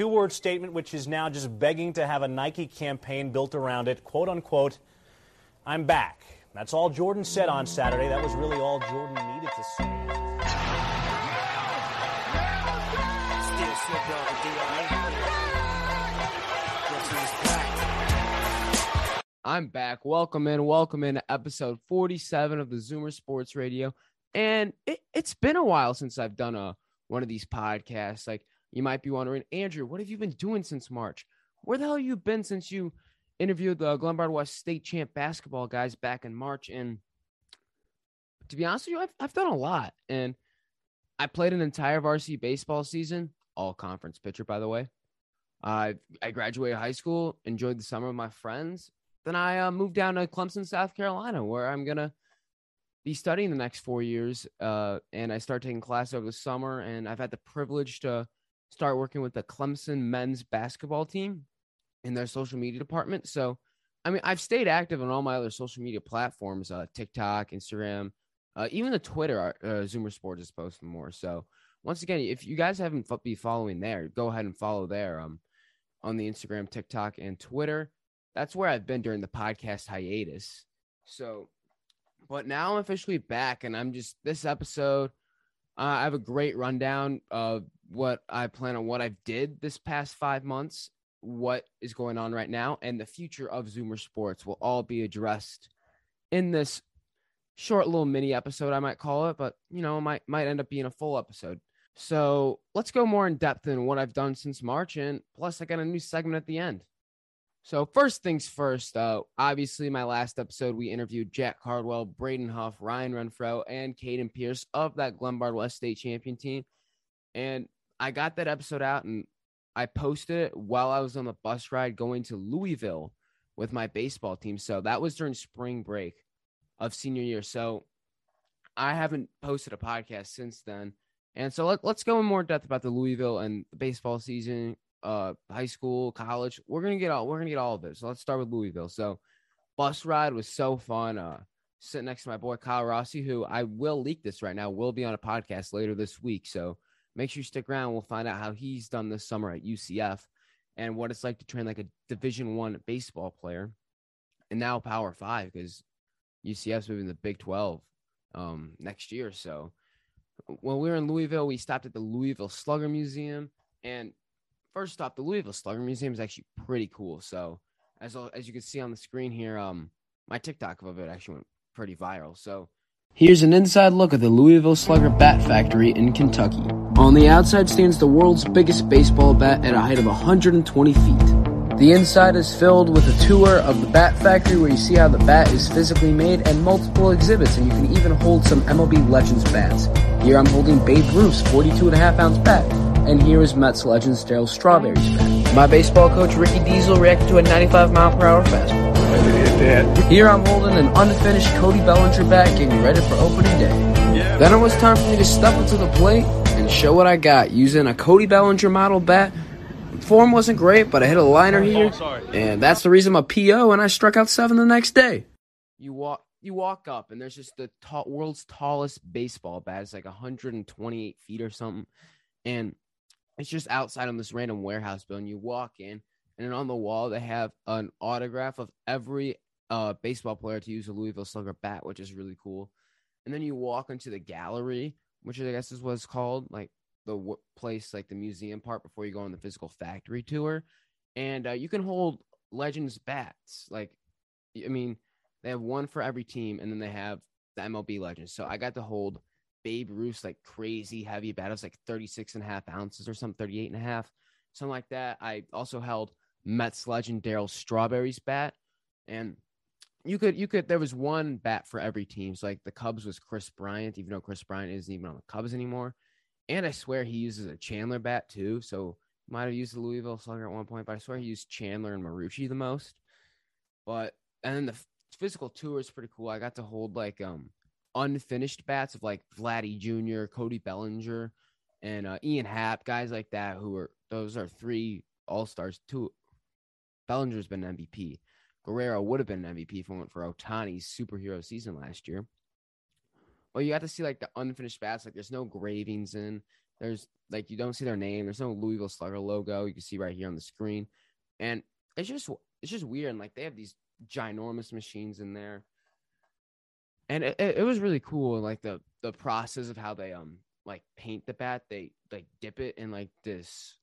Two word statement, which is now just begging to have a Nike campaign built around it. Quote unquote, I'm back. That's all Jordan said on Saturday. That was really all Jordan needed to say. Still slipped off DI. Guess who's back? I'm back. Welcome in. Welcome in to episode 47 of the Zoomer Sports Radio. And it, it's been a while since I've done a one of these podcasts. Like you might be wondering, Andrew, what have you been doing since March? Where the hell have you been since you interviewed the Glenbard West state champ basketball guys back in March? And to be honest with you, I've, I've done a lot. And I played an entire varsity baseball season, all conference pitcher, by the way. I I graduated high school, enjoyed the summer with my friends. Then I uh, moved down to Clemson, South Carolina, where I'm gonna be studying the next four years. Uh, and I start taking class over the summer, and I've had the privilege to start working with the Clemson men's basketball team in their social media department. So, I mean, I've stayed active on all my other social media platforms, uh, TikTok, Instagram, uh, even the Twitter. Uh, Zoomer Sports is posting more. So, once again, if you guys haven't fo- be following there, go ahead and follow there. Um, on the Instagram, TikTok, and Twitter. That's where I've been during the podcast hiatus. So, but now I'm officially back, and I'm just this episode. Uh, I have a great rundown of what I plan on what I've did this past five months, what is going on right now, and the future of Zoomer Sports will all be addressed in this short little mini episode, I might call it, but you know, might might end up being a full episode. So let's go more in depth in what I've done since March, and plus I got a new segment at the end. So first things first, uh, obviously my last episode we interviewed Jack Cardwell, Braden Huff, Ryan Renfro, and Caden Pierce of that Glenbard West State champion team. And I got that episode out and I posted it while I was on the bus ride going to Louisville with my baseball team. So that was during spring break of senior year. So I haven't posted a podcast since then. And so let, let's go in more depth about the Louisville and the baseball season, uh, high school, college. We're gonna get all we're gonna get all of it. So let's start with Louisville. So bus ride was so fun. Uh, sitting next to my boy Kyle Rossi, who I will leak this right now, will be on a podcast later this week. So make sure you stick around. We'll find out how he's done this summer at UCF and what it's like to train like a Division One baseball player, and now Power Five because UCF's moving to the Big Twelve um, next year. So when we were in Louisville, we stopped at the Louisville Slugger Museum. And first stop, the Louisville Slugger Museum is actually pretty cool. So as as you can see on the screen here, um, my TikTok of it actually went pretty viral. So here's an inside look at the Louisville Slugger Bat Factory in Kentucky. On the outside stands the world's biggest baseball bat at a height of 120 feet. The inside is filled with a tour of the bat factory where you see how the bat is physically made and multiple exhibits, and you can even hold some MLB Legends bats. Here I'm holding Babe Ruth's 42 and a half ounce bat, and here is Mets Legends Darryl Strawberry's bat. My baseball coach Ricky Diesel reacted to a 95 mile per hour fastball. Here I'm holding an unfinished Cody Bellinger bat getting ready for opening day. Then it was time for me to step up to the plate and show what I got using a Cody Bellinger model bat form wasn't great, but I hit a liner here, and that's the reason I'm PO, and I struck out seven the next day. You walk, you walk up, and there's just the tall, world's tallest baseball bat. It's like 128 feet or something, and it's just outside on this random warehouse building. You walk in, and on the wall they have an autograph of every uh, baseball player to use a Louisville Slugger bat, which is really cool. And then you walk into the gallery, which I guess is what it's called, like the w- place, like the museum part, before you go on the physical factory tour. And uh, you can hold Legends bats. Like, I mean, they have one for every team, and then they have the MLB Legends. So I got to hold Babe Ruth's like crazy heavy bat. It was like 36 and a half ounces or something, 38 and a half, something like that. I also held Mets legend Darryl Strawberry's bat. And you could, you could, there was one bat for every team. So like the Cubs was Kris Bryant, even though Kris Bryant isn't even on the Cubs anymore. And I swear he uses a Chandler bat too. So might have used the Louisville Slugger at one point, but I swear he used Chandler and Marucci the most. But and then the physical tour is pretty cool. I got to hold like um unfinished bats of like Vladdy Jr., Cody Bellinger, and uh, Ian Happ, guys like that who are those are three all stars. Two Bellinger's been an MVP. Guerrero would have been an MVP if it went for Ohtani's superhero season last year. Well, you got to see like the unfinished bats, like there's no gravings in. There's like you don't see their name. There's no Louisville Slugger logo. You can see right here on the screen, and it's just it's just weird. And like they have these ginormous machines in there, and it, it, was really cool. Like the the process of how they um like paint the bat. They like dip it in like this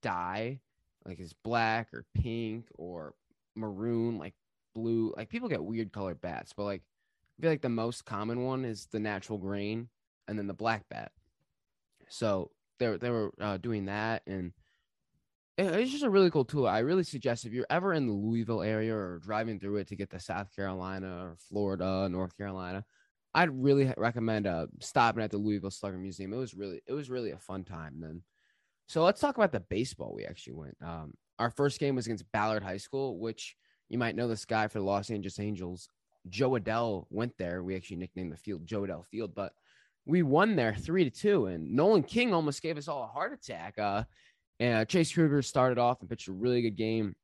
dye, like it's black or pink or maroon, like blue. Like people get weird colored bats, but like I feel like the most common one is the natural grain and then the black bat. So they they were uh, doing that, and it's just a really cool tool. I really suggest if you're ever in the Louisville area or driving through it to get to South Carolina or Florida, North Carolina, I'd really recommend uh, stopping at the Louisville Slugger Museum. It was really it was really a fun time. Then, so let's talk about the baseball. We actually went. Um, our first game was against Ballard High School, which you might know this guy for the Los Angeles Angels. Jo Adell went there. We actually nicknamed the field Jo Adell Field, but we won there three to two. And Nolan King almost gave us all a heart attack. Uh, and uh, Chase Kruger started off and pitched a really good game,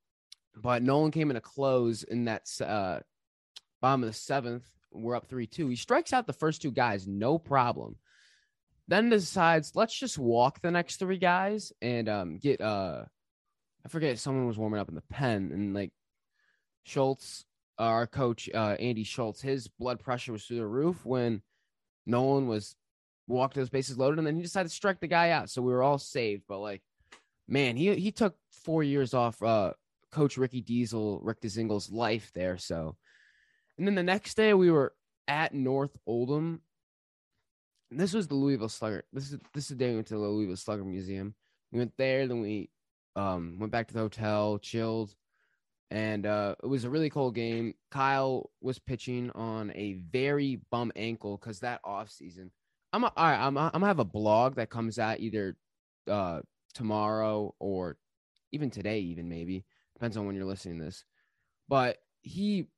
but Nolan came in a close in that uh, bottom of the seventh. We're up three two. He strikes out the first two guys, no problem. Then decides let's just walk the next three guys and um, get uh, I forget someone was warming up in the pen and like Schultz, our coach uh, Andy Schultz, his blood pressure was through the roof when Nolan was walked those bases loaded, and then he decided to strike the guy out. So we were all saved. But like, man, he he took four years off uh coach Ricky Diesel, Rick Dezingel's life there. So and then the next day we were at North Oldham. And this was the Louisville Slugger. This is this is the day we went to the Louisville Slugger Museum. We went there, then we um went back to the hotel, chilled, and uh, it was a really cool game. Kyle was pitching on a very bum ankle because that off season. I'm a, all right. I'm a, I'm gonna have a blog that comes out either uh, tomorrow or even today, even maybe depends on when you're listening to this. But he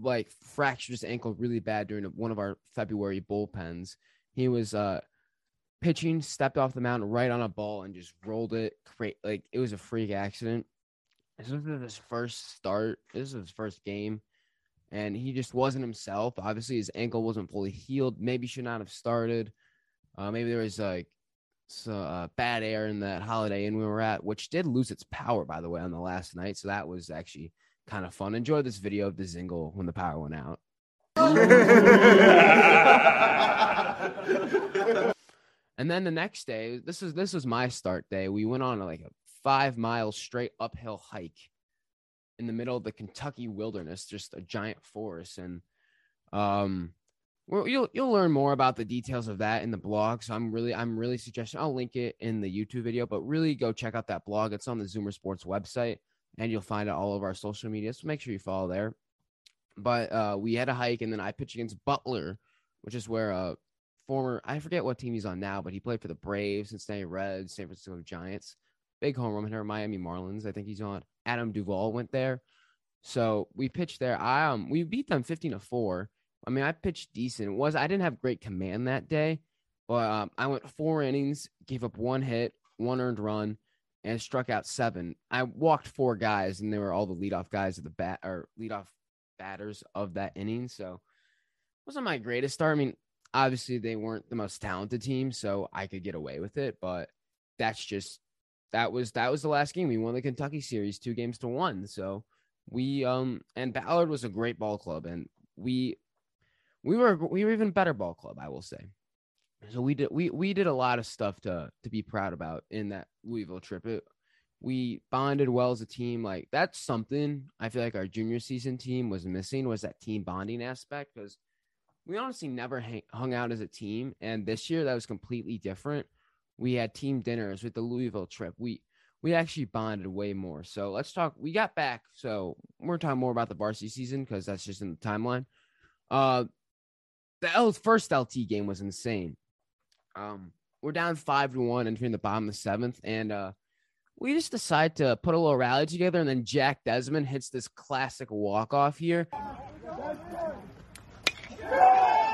like fractured his ankle really bad during one of our February bullpens. He was uh pitching, stepped off the mound right on a ball and just rolled it. Like it was a freak accident. This was his first start. This was his first game, and he just wasn't himself. Obviously, his ankle wasn't fully healed. Maybe should not have started. Uh, maybe there was like some uh, bad air in that Holiday Inn we were at, which did lose its power, by the way, on the last night. So that was actually kind of fun. Enjoy this video of the Zingle when the power went out. and then the next day, this is this was my start day. We went on like a five mile straight uphill hike in the middle of the Kentucky wilderness, just a giant forest. And um, well, you'll you'll learn more about the details of that in the blog. So I'm really I'm really suggesting I'll link it in the YouTube video, but really go check out that blog. It's on the Zoomer Sports website, and you'll find it all over our social media. So make sure you follow there. But uh, we had a hike, and then I pitched against Butler, which is where a former I forget what team he's on now, but he played for the Braves, Cincinnati Reds, San Francisco Giants big home run hitter, Miami Marlins. I think he's on. Adam Duvall went there. So we pitched there. I um we beat them 15 to 4. I mean, I pitched decent. It was I didn't have great command that day, but um, I went four innings, gave up one hit, one earned run, and struck out seven. I walked four guys, and they were all the leadoff guys of the bat or leadoff batters of that inning. So wasn't my greatest start. I mean, obviously they weren't the most talented team, so I could get away with it, but that's just that was that was the last game. We won the Kentucky series two games to one. So we um and Ballard was a great ball club, and we we were we were even better ball club, I will say. So we did we we did a lot of stuff to to be proud about in that Louisville trip. It, we bonded well as a team. Like that's something I feel like our junior season team was missing was that team bonding aspect because we honestly never hang, hung out as a team, and this year that was completely different we had team dinners with the Louisville trip. We we actually bonded way more. So let's talk. We got back. So we're talking more about the varsity season because that's just in the timeline. Uh, the L first LT game was insane. Um, we're down five to one entering the bottom of the seventh, and uh, we just decide to put a little rally together, and then Jack Desmond hits this classic walk off here. Yeah!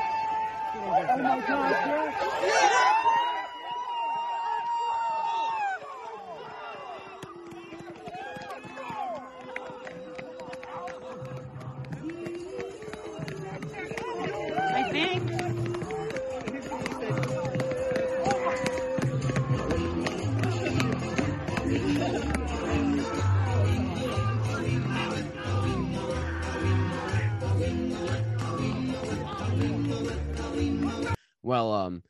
Well, um,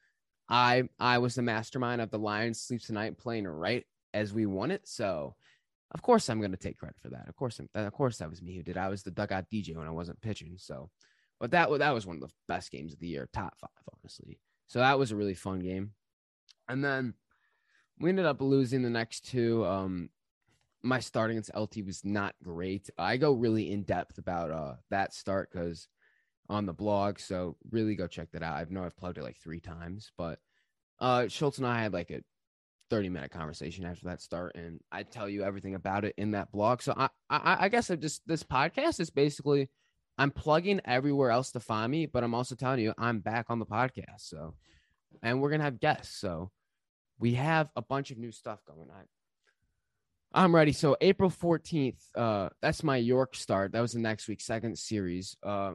I I was the mastermind of the Lions sleep tonight playing right as we won it. So, of course, I'm going to take credit for that. Of course, I'm- of course, that was me who did. I was the dugout DJ when I wasn't pitching. So, but that that was one of the best games of the year, top five, honestly. So that was a really fun game. And then we ended up losing the next two. Um, my start against LT was not great. I go really in depth about uh that start because on the blog. So really go check that out. I know I've plugged it like three times, but uh Schultz and I had like a 30 minute conversation after that start, and I tell you everything about it in that blog. So I I, I guess I just this podcast is basically I'm plugging everywhere else to find me, but I'm also telling you I'm back on the podcast. So and we're gonna have guests. So we have a bunch of new stuff going on. I'm ready. So April 14th, uh, that's my York start. That was the next week, second series. Uh,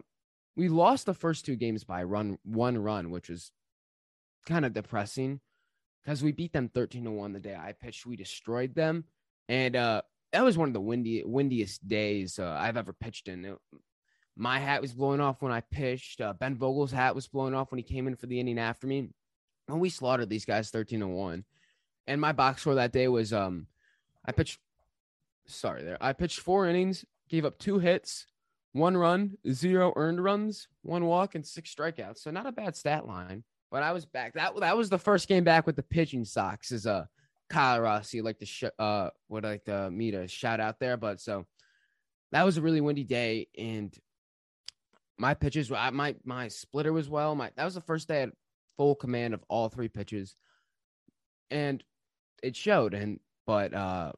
we lost the first two games by run one run, which was kind of depressing because we beat them 13 to 1 the day I pitched. We destroyed them. And uh, that was one of the windy, windiest days uh, I've ever pitched in. It- my hat was blowing off when I pitched. Uh, ben Vogel's hat was blowing off when he came in for the inning after me. And we slaughtered these guys 13 to 1. And my box score that day was um I pitched sorry there. I pitched four innings, gave up two hits, one run, zero earned runs, one walk, and six strikeouts. So not a bad stat line. But I was back. That that was the first game back with the pitching socks. Is uh Kyle Rossi like to sh- uh would like to me to shout out there. But so that was a really windy day, and my pitches, my my splitter was well. My that was the first day I full command of all three pitches, and it showed. And but uh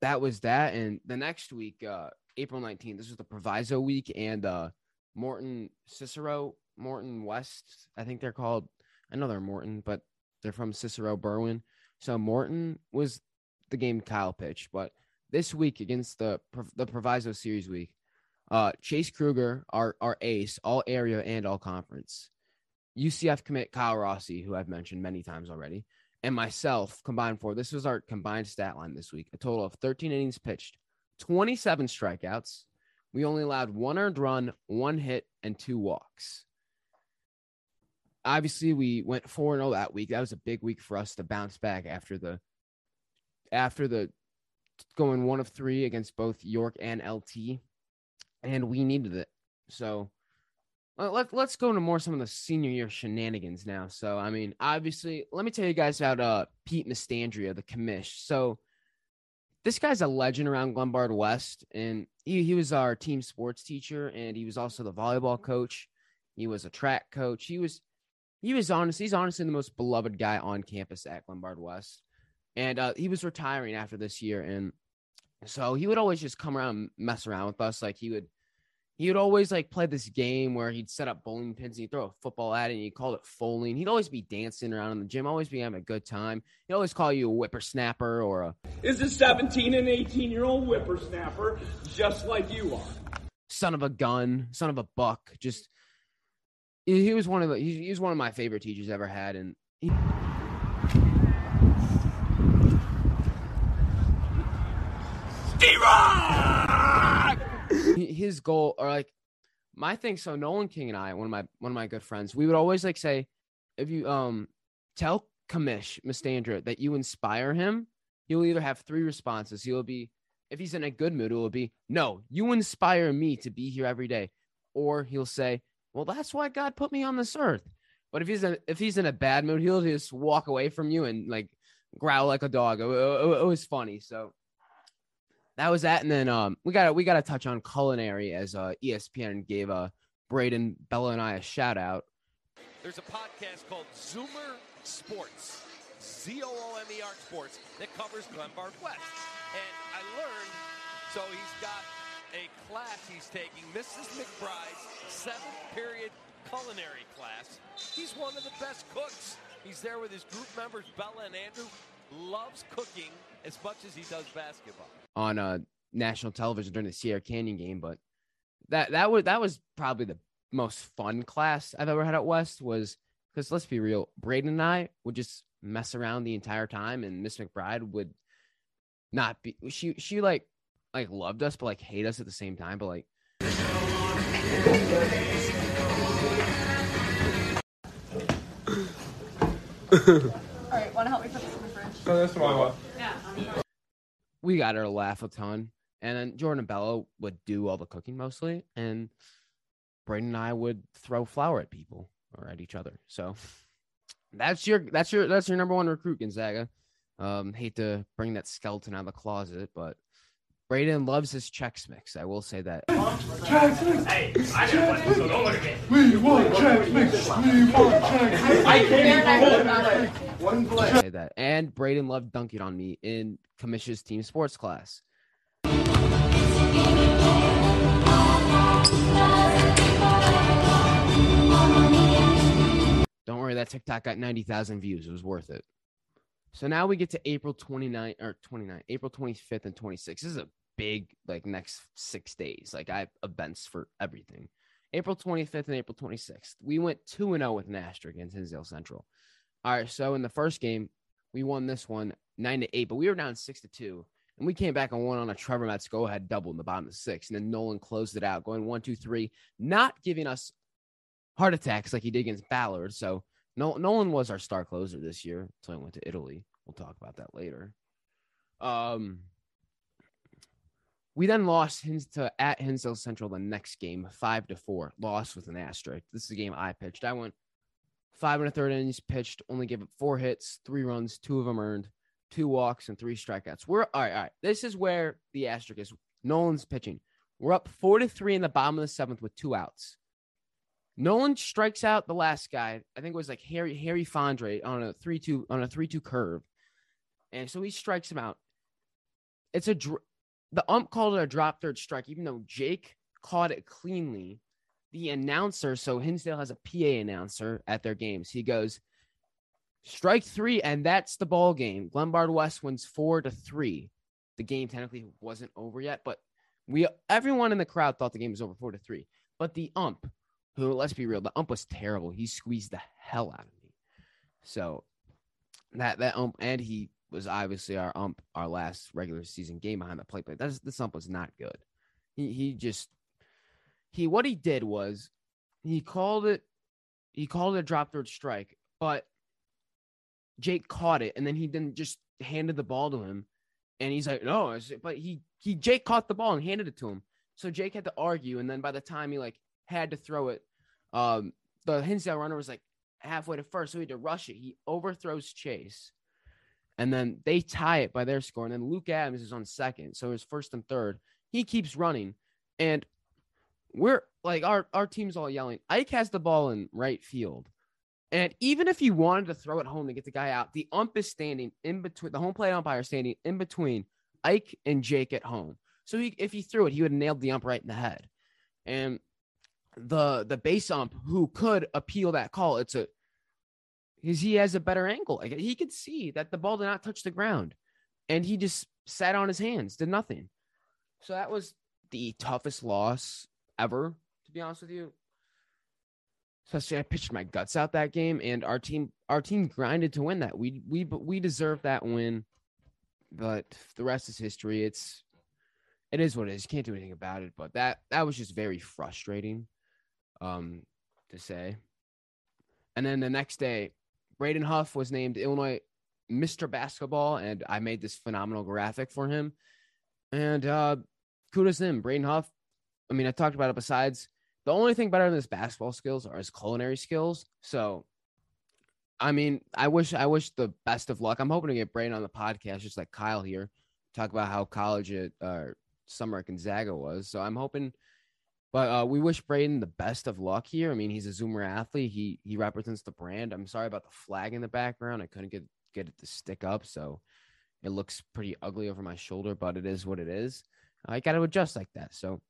that was that. And the next week, uh April 19th, this was the proviso week, and uh Morton Cicero, Morton West, I think they're called. I know they're Morton, but they're from Cicero Berwyn. So Morton was the game Kyle pitched, but this week against the the proviso series week, uh Chase Kruger, our our ace, all area and all conference. UCF commit Kyle Rossi, who I've mentioned many times already, and myself combined for this was our combined stat line this week. A total of 13 innings pitched, 27 strikeouts. We only allowed one earned run, one hit, and two walks. Obviously, we went 4 0 that week. That was a big week for us to bounce back after the after the going one of three against both York and LT. And we needed it. So well, let, let's go into more some of the senior year shenanigans now. So, I mean, obviously, let me tell you guys about uh, Pete Mastandria, the commish. So, this guy's a legend around Glenbard West, and he, he was our team sports teacher, and he was also the volleyball coach. He was a track coach. He was, he was honest. He's honestly the most beloved guy on campus at Glenbard West, and uh, he was retiring after this year, and so he would always just come around and mess around with us. Like he would he would always like play this game where he'd set up bowling pins and he'd throw a football at it and he called it foaling. He'd always be dancing around in the gym, always be having a good time. He'd always call you a whippersnapper or a is a 17 and 18 year old whippersnapper just like you are. son of a gun, son of a buck. Just he, was one of the he, was one of my favorite teachers I ever had, and he, he- his goal or like my thing. So Nolan King and I, one of my one of my good friends, we would always like say, if you um tell Kamish Mastandra that you inspire him, he'll either have three responses. He'll be if he's in a good mood, it will be no, you inspire me to be here every day, or he'll say, well, that's why God put me on this earth. But if he's in, if he's in a bad mood, he'll just walk away from you and like growl like a dog. It, it- it was funny. So that was that, and then um we got we got to touch on culinary as uh ESPN gave uh Braden Bella and I a shout out. There's a podcast called Zoomer Sports, Z O O M E R Sports, that covers Glenbard West. And I learned, so he's got a class he's taking, Mrs. McBride's seventh period culinary class. He's one of the best cooks. He's there with his group members, Bella and Andrew. Loves cooking as much as he does basketball. On uh national television during the Sierra Canyon game, but that that was that was probably the most fun class I've ever had at West was because let's be real, Braden and I would just mess around the entire time, and Miss McBride would not be she she like like loved us but like hate us at the same time but like All right, want to help me put this in the fridge? So that's what I want. Yeah. We got her to laugh a ton. And then jordan and bella would do all the cooking mostly and braden and i would throw flour at people or at each other. So that's your that's your that's your number one recruit gonzaga. Um hate to bring that skeleton out of the closet but braden loves his chex mix i will say that. We want Jack Mix. We want Jack say that. And braden loved dunking on me in commission's team sports class. Don't worry, that TikTok got 90,000 views. It was worth it. So now we get to April 29 or 29, April 25th and 26th. This is a big, like, next six days. Like, I have events for everything. April 25th and April 26th. We went 2 and 0 with Nash against Hinsdale Central. All right. So in the first game, we won this one 9 to 8, but we were down 6 to 2. And we came back and won on a Trevor Metz go ahead double in the bottom of the six. And then Nolan closed it out, going one, two, three, not giving us heart attacks like he did against Ballard. So no, Nolan was our star closer this year until he went to Italy. We'll talk about that later. Um, we then lost to at Hinsdale Central the next game, five to four. Lost with an asterisk. This is a game I pitched. I went five and a third innings pitched, only gave up four hits, three runs, two of them earned, two walks, and three strikeouts. We're all right. All right. This is where the asterisk is. Nolan's pitching. We're up four to three in the bottom of the seventh with two outs. Nolan strikes out the last guy. I think it was like Harry Harry Fondre on a three two on a three two curve, and so he strikes him out. It's a dr- the ump called it a drop third strike, even though Jake caught it cleanly. The announcer, so Hinsdale has a PA announcer at their games. He goes, strike three, and that's the ball game. Glenbard West wins four to three. The game technically wasn't over yet, but we everyone in the crowd thought the game was over four to three. But the ump, who let's be real, the ump was terrible. He squeezed the hell out of me. So that that ump, and he was obviously our ump our last regular season game behind the plate. But that's this ump was not good. He he just he what he did was he called it he called it a drop third strike, but Jake caught it and then he then just handed the ball to him and he's like, no, but he he Jake caught the ball and handed it to him. So Jake had to argue, and then by the time he like had to throw it, um, the Hinsdale runner was like halfway to first, so he had to rush it. He overthrows Chase, and then they tie it by their score. And then Luke Adams is on second, so it's first and third. He keeps running, and we're like our our team's all yelling. Ike has the ball in right field. And even if you wanted to throw it home to get the guy out, the ump is standing in between the home plate umpire standing in between Ike and Jake at home. So he, if he threw it, he would have nailed the ump right in the head. And the the base ump who could appeal that call, it's a because he has a better angle. Like he could see that the ball did not touch the ground, and he just sat on his hands, did nothing. So that was the toughest loss ever, to be honest with you. Especially, I pitched my guts out that game, and our team, our team grinded to win that. We we we deserved that win, but the rest is history. It's it is what it is. You can't do anything about it. But that that was just very frustrating, um, to say. And then the next day, Braden Huff was named Illinois Mr. Basketball, and I made this phenomenal graphic for him. And uh, kudos to him, Braden Huff. I mean, I talked about it. Besides, the only thing better than his basketball skills are his culinary skills. So, I mean, I wish I wish the best of luck. I'm hoping to get Braden on the podcast, just like Kyle here, talk about how college at uh, summer at Gonzaga was. So I'm hoping. But uh, we wish Braden the best of luck here. I mean, he's a Zoomer athlete. He he represents the brand. I'm sorry about the flag in the background. I couldn't get get it to stick up, so it looks pretty ugly over my shoulder. But it is what it is. I got to adjust like that. So,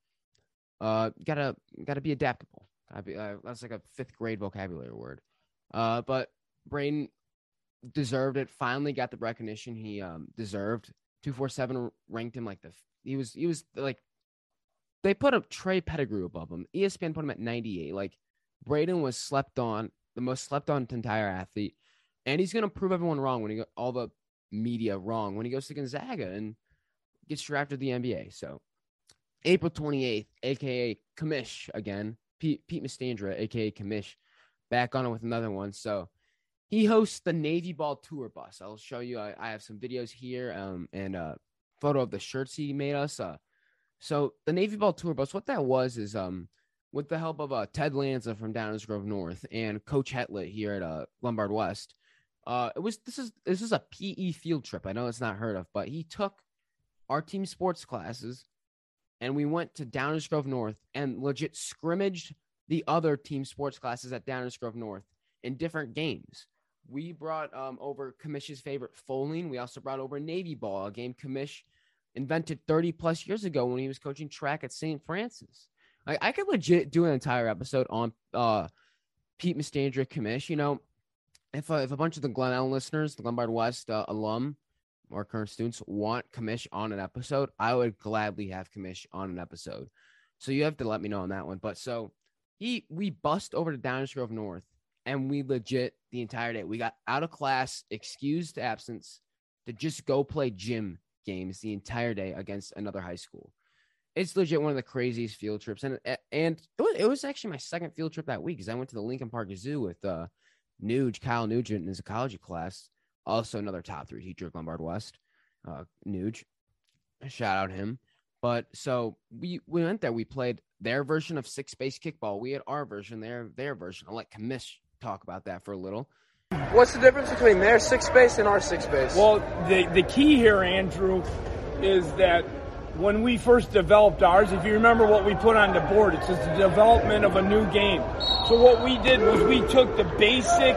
uh, gotta gotta be adaptable. Be, uh, that's like a fifth grade vocabulary word. Uh, but Braden deserved it. Finally got the recognition he um deserved. Two four seven ranked him like the he was he was like they put up Trey Pettigrew above him. ESPN put him at 98. Like Braden was slept on, the most slept on entire athlete, and he's gonna prove everyone wrong when he go all the media wrong when he goes to Gonzaga. And gets drafted to the NBA. So April 28th, aka Kamish again, Pete, Pete Mastandra, aka Kamish, back on it with another one. So he hosts the Navy Ball tour bus. I'll show you. I, I have some videos here um, and a photo of the shirts he made us. Uh, so the Navy Ball tour bus, what that was is um, with the help of uh, Ted Lanza from Downers Grove North and Coach Hetlett here at uh, Glenbard West. Uh, it was this is this is a PE field trip. I know it's not heard of, but he took our team sports classes and we went to Downers Grove North and legit scrimmaged the other team sports classes at Downers Grove North in different games. We brought um, over Kamish's favorite foaling. We also brought over Navy Ball, a game Kamish invented 30 plus years ago when he was coaching track at St. Francis. Like I could legit do an entire episode on uh, Pete Mastandra Kamish. You know, if uh, if a bunch of the Glen Ellyn listeners, the Glenbard West uh, alum or current students want Kamish on an episode, I would gladly have Kamish on an episode. So you have to let me know on that one. But so he we bust over to Downers Grove North and we legit the entire day. We got out of class, excused absence to just go play gym games the entire day against another high school. It's legit one of the craziest field trips, and and it was, it was actually my second field trip that week because I went to the Lincoln Park Zoo with uh, Nuge, Kyle Nugent in his ecology class, also another top three teacher at Glenbard West, uh, Nuge. Shout out him. But so we we went there. We played their version of six base kickball. We had our version, their their version. I'll let Kamish talk about that for a little. What's the difference between their six base and our six base? Well, the, the key here, Andrew, is that when we first developed ours, if you remember what we put on the board, it says the development of a new game. So what we did was we took the basic,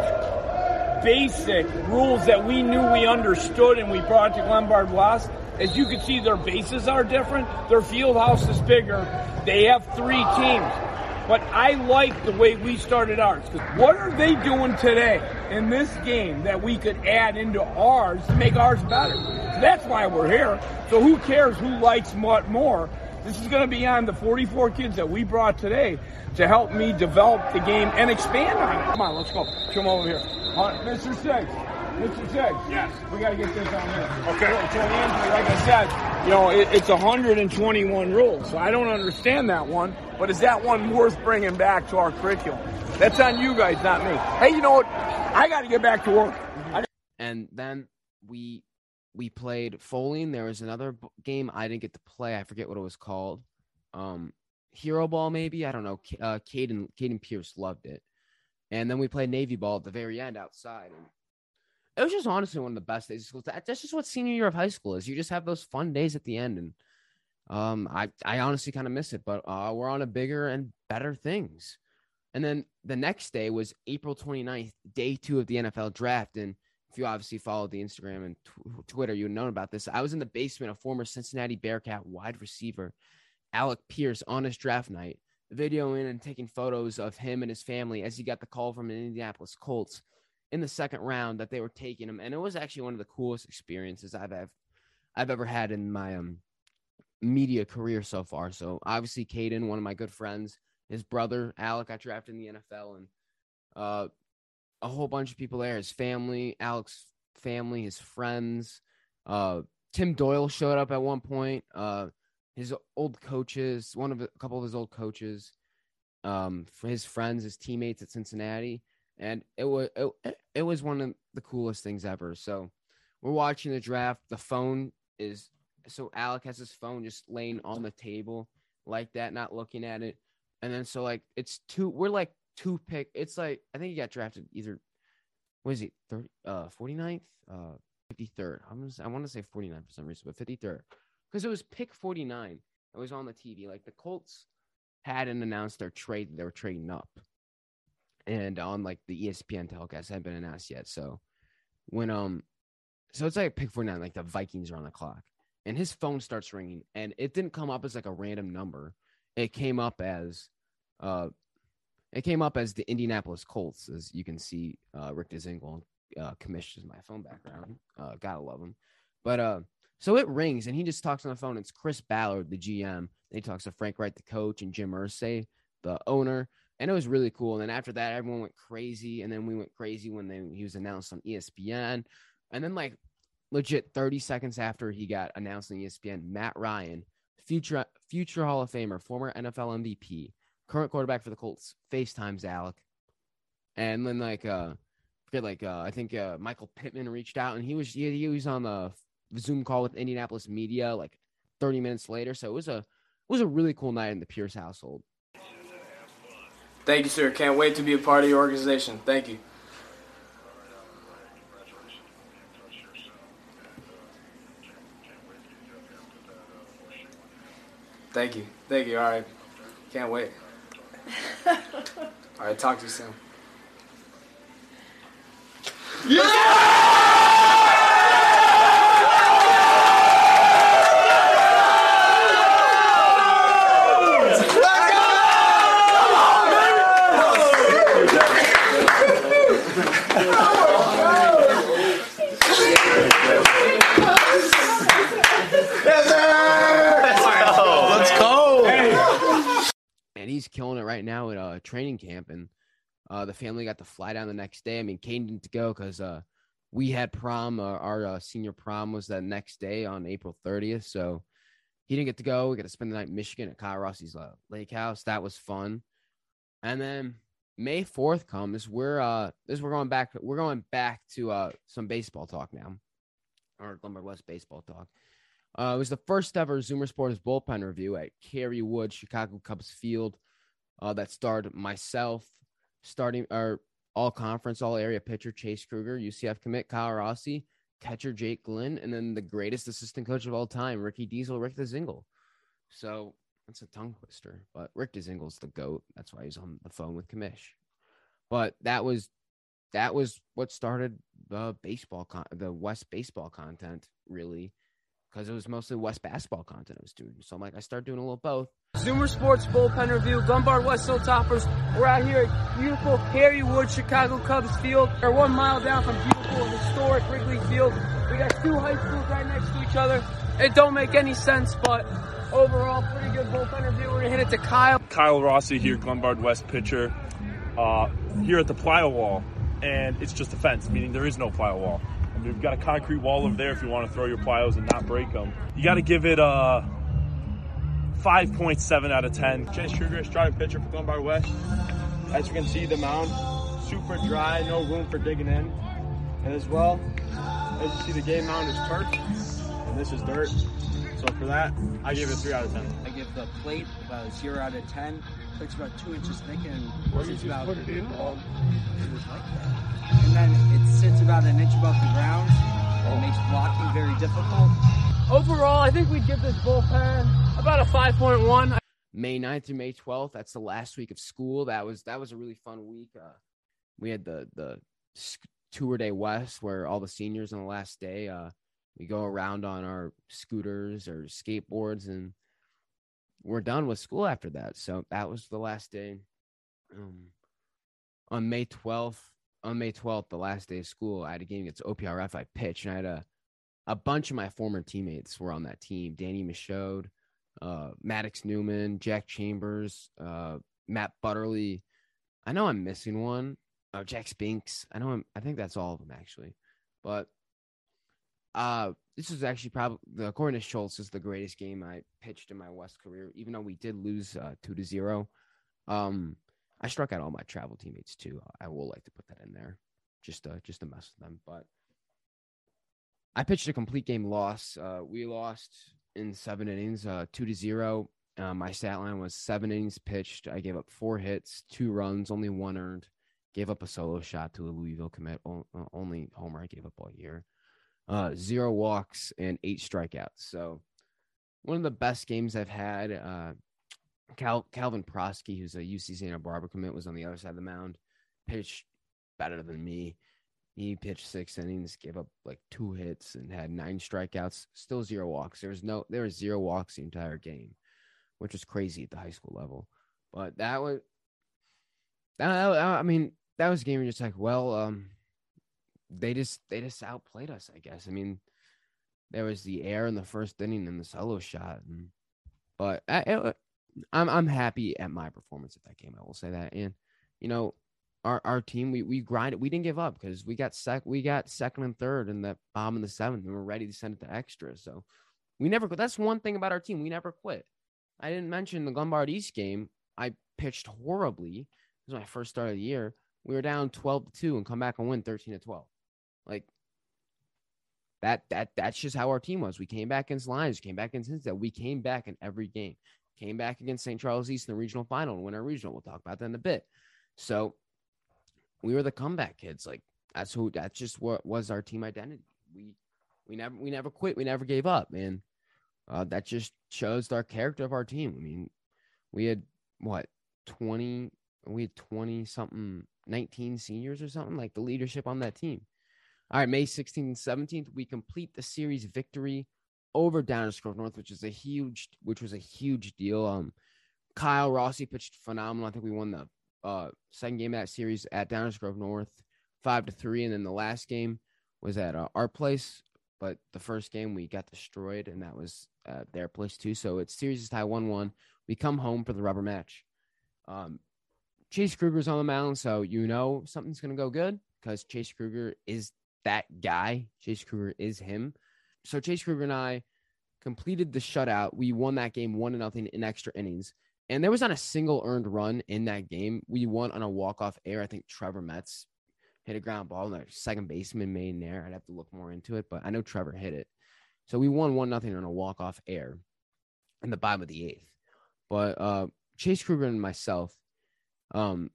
basic rules that we knew we understood and we brought to Glenbard West. As you can see, their bases are different. Their field house is bigger. They have three teams. But I like the way we started ours. 'Cause What are they doing today in this game that we could add into ours to make ours better? That's why we're here. So who cares who likes what more? This is going to be on the 44 kids that we brought today to help me develop the game and expand on it. Come on, let's go. Come over here. Mr. Six. Mr. Six. Yes. We got to get this on here. Okay. So, Andrew, like I said, you know, it, it's 121 rules. So I don't understand that one. But is that one worth bringing back to our curriculum? That's on you guys, not me. Hey, you know what? I got to get back to work. I and then we we played Foaling. There was another game I didn't get to play. I forget what it was called. Um, Hero Ball, maybe I don't know. Uh, Caden Caden Pierce loved it, and then we played Navy Ball at the very end outside. And it was just honestly one of the best days of school. That's just what senior year of high school is. You just have those fun days at the end, and um, I I honestly kind of miss it. But uh, we're on to bigger and better things. And then the next day was April 29th, day two of the NFL draft. And if you obviously followed the Instagram and tw- Twitter, you would known about this. I was in the basement of former Cincinnati Bearcat wide receiver Alec Pierce on his draft night, videoing and taking photos of him and his family as he got the call from the Indianapolis Colts in the second round that they were taking him. And it was actually one of the coolest experiences I've I've, I've ever had in my um media career so far. So obviously, Caden, one of my good friends, his brother Alec got drafted in the NFL, and uh, a whole bunch of people there. His family, Alec's family, his friends. Uh, Tim Doyle showed up at one point. Uh, his old coaches, one of a couple of his old coaches, um, his friends, his teammates at Cincinnati, and it was it, it was one of the coolest things ever. So we're watching the draft. The phone is so Alec has his phone just laying on the table like that, not looking at it. And then so like it's two we're like two pick. It's like I think he got drafted either what is he 30 uh 49th uh 53rd. I'm gonna, I want to say 49 for some reason, but 53rd. Because it was pick 49. It was on the TV. Like the Colts hadn't announced their trade, they were trading up. And on like the ESPN telecast hadn't been announced yet. So when um so it's like pick four nine, like the Vikings are on the clock and his phone starts ringing and it didn't come up as like a random number. It came up as uh it came up as the indianapolis colts as you can see uh rick dezingle uh commissions my phone background uh gotta love him. But uh so it rings and he just talks on the phone. It's chris ballard the gm he talks to frank Reich the coach and jim Irsay, the owner and it was really cool and then after that everyone went crazy and then we went crazy when they, he was announced on espn and then like legit 30 seconds after he got announced on ESPN, Matt Ryan, future future Hall of Famer, former NFL MVP, current quarterback for the Colts, FaceTimes Alec. And then like uh forget like uh I think uh Michael Pittman reached out and he was he, he was on the Zoom call with Indianapolis media like 30 minutes later. So it was a it was a really cool night in the Pierce household. Thank you, sir. Can't wait to be a part of your organization. Thank you. Thank you. Thank you. All right. Can't wait. All right. Talk to you soon. and he's killing it right now at uh training camp and uh the family got to fly down the next day i mean kane didn't go because uh we had prom uh, our uh, senior prom was that next day on april 30th so he didn't get to go we got to spend the night in michigan at kyle rossi's uh, lake house that was fun and then may 4th comes we're uh this we're going back we're going back to uh some baseball talk now or Glenbard West baseball talk. Uh, it was the first ever Zoomer Sports bullpen review at Kerry Wood, Chicago Cubs Field. Uh, that starred myself, starting our all conference, all area pitcher Chase Kruger, UCF commit Kyle Rossi, catcher Jake Glynn, and then the greatest assistant coach of all time, Ricky Diesel, Rick DeZingle. So that's a tongue twister, but Rick DeZingle's the goat. That's why he's on the phone with Kamish. But that was that was what started the baseball con- the West baseball content really because it was mostly West basketball content I was doing. So I'm like, I started doing a little both. Zoomer Sports Bullpen Review, Glenbard West Hill Toppers. We're out here at beautiful Kerry Wood, Chicago Cubs Field. We're one mile down from beautiful historic Wrigley Field. We got two high schools right next to each other. It don't make any sense, but overall, pretty good bullpen review. We're gonna hit it to Kyle. Kyle Rossi here, Glenbard West pitcher, uh, here at the plyo wall, and it's just a fence, meaning there is no plyo wall. I mean, we've got a concrete wall over there if you want to throw your plyos and not break them. You got to give it a 5.7 out of 10. Chase Kruger, starting pitcher for Glenbard West. As you can see, the mound super dry, no room for digging in. And as well, as you see, the game mound is turf, and this is dirt. So for that, I give it a three out of ten. I give the plate about a zero out of ten. Plate's about two inches thick and it's about put it in? Oh, it was like that. And then it sits about an inch above the ground. It makes blocking very difficult. Overall, I think we'd give this bullpen about a 5.1. May 9th through May 12th. That's the last week of school. That was that was a really fun week. Uh, we had the the sc- tour day west where all the seniors on the last day uh, we go around on our scooters or skateboards and we're done with school after that. So that was the last day. Um, on May 12th, on May 12th, the last day of school, I had a game against OPRF. I pitched and I had a a bunch of my former teammates were on that team. Danny Michaud, uh, Maddox Newman, Jack Chambers, uh, Matt Butterly. I know I'm missing one. Oh, Jack Spinks. I know I'm. I think that's all of them actually. But uh, this is actually probably according to Schultz is the greatest game I pitched in my West career. Even though we did lose uh, two to zero, um, I struck out all my travel teammates too. I will like to put that in there, just to just to mess with them. But I pitched a complete game loss. Uh, we lost in seven innings, uh, two to zero. Uh, my stat line was seven innings pitched. I gave up four hits, two runs, only one earned. Gave up a solo shot to a Louisville commit, o- uh, only homer I gave up all year. Uh, zero walks and eight strikeouts. So one of the best games I've had. Uh, Cal- Calvin Prosky, who's a UC Santa Barbara commit, was on the other side of the mound. Pitched better than me. He pitched six innings, gave up like two hits, and had nine strikeouts. Still zero walks. There was no, there was zero walks the entire game, which was crazy at the high school level. But that was, that, I mean, that was a game you're just like, well, um, they just they just outplayed us, I guess. I mean, there was the air in the first inning and the solo shot, and but I, I, I'm I'm happy at my performance at that game. I will say that, and you know, our, our team we we grinded. We didn't give up because we got sec we got second and third in the bomb in the seventh, and we're ready to send it to extra. So we never. That's one thing about our team. We never quit. I didn't mention the Glenbard East game. I pitched horribly. It was my first start of the year. We were down twelve to two and come back and win thirteen to twelve. Like that. That that's just how our team was. We came back against Lyons. Came back against Cincinnati. We came back in every game. Came back against St. Charles East in the regional final and win our regional. We'll talk about that in a bit. So we were the comeback kids. Like that's who. That's just what was our team identity. We we never we never quit. We never gave up, and uh, that just shows our character of our team. I mean, we had what twenty. We had twenty something, nineteen seniors or something like the leadership on that team. All right, May 16th and 17th, we complete the series victory over Downers Grove North, which is a huge, which was a huge deal. Um, Kyle Rossi pitched phenomenal. I think we won the uh, second game of that series at Downers Grove North, five to three, and then the last game was at uh, our place. But the first game we got destroyed, and that was their place too. So it's series is tie one one. We come home for the rubber match. Um, Chase Kruger's on the mound, so you know something's gonna go good because Chase Kruger is that guy. Chase Kruger is him. So Chase Kruger and I completed the shutout. We won that game one to nothing in extra innings. And there was not a single earned run in that game. We won on a walk off air. I think Trevor Metz hit a ground ball. In the second baseman made air. I'd have to look more into it, but I know Trevor hit it. So we won one nothing on a walk off air in the bottom of the eighth. But uh, Chase Kruger and myself, um,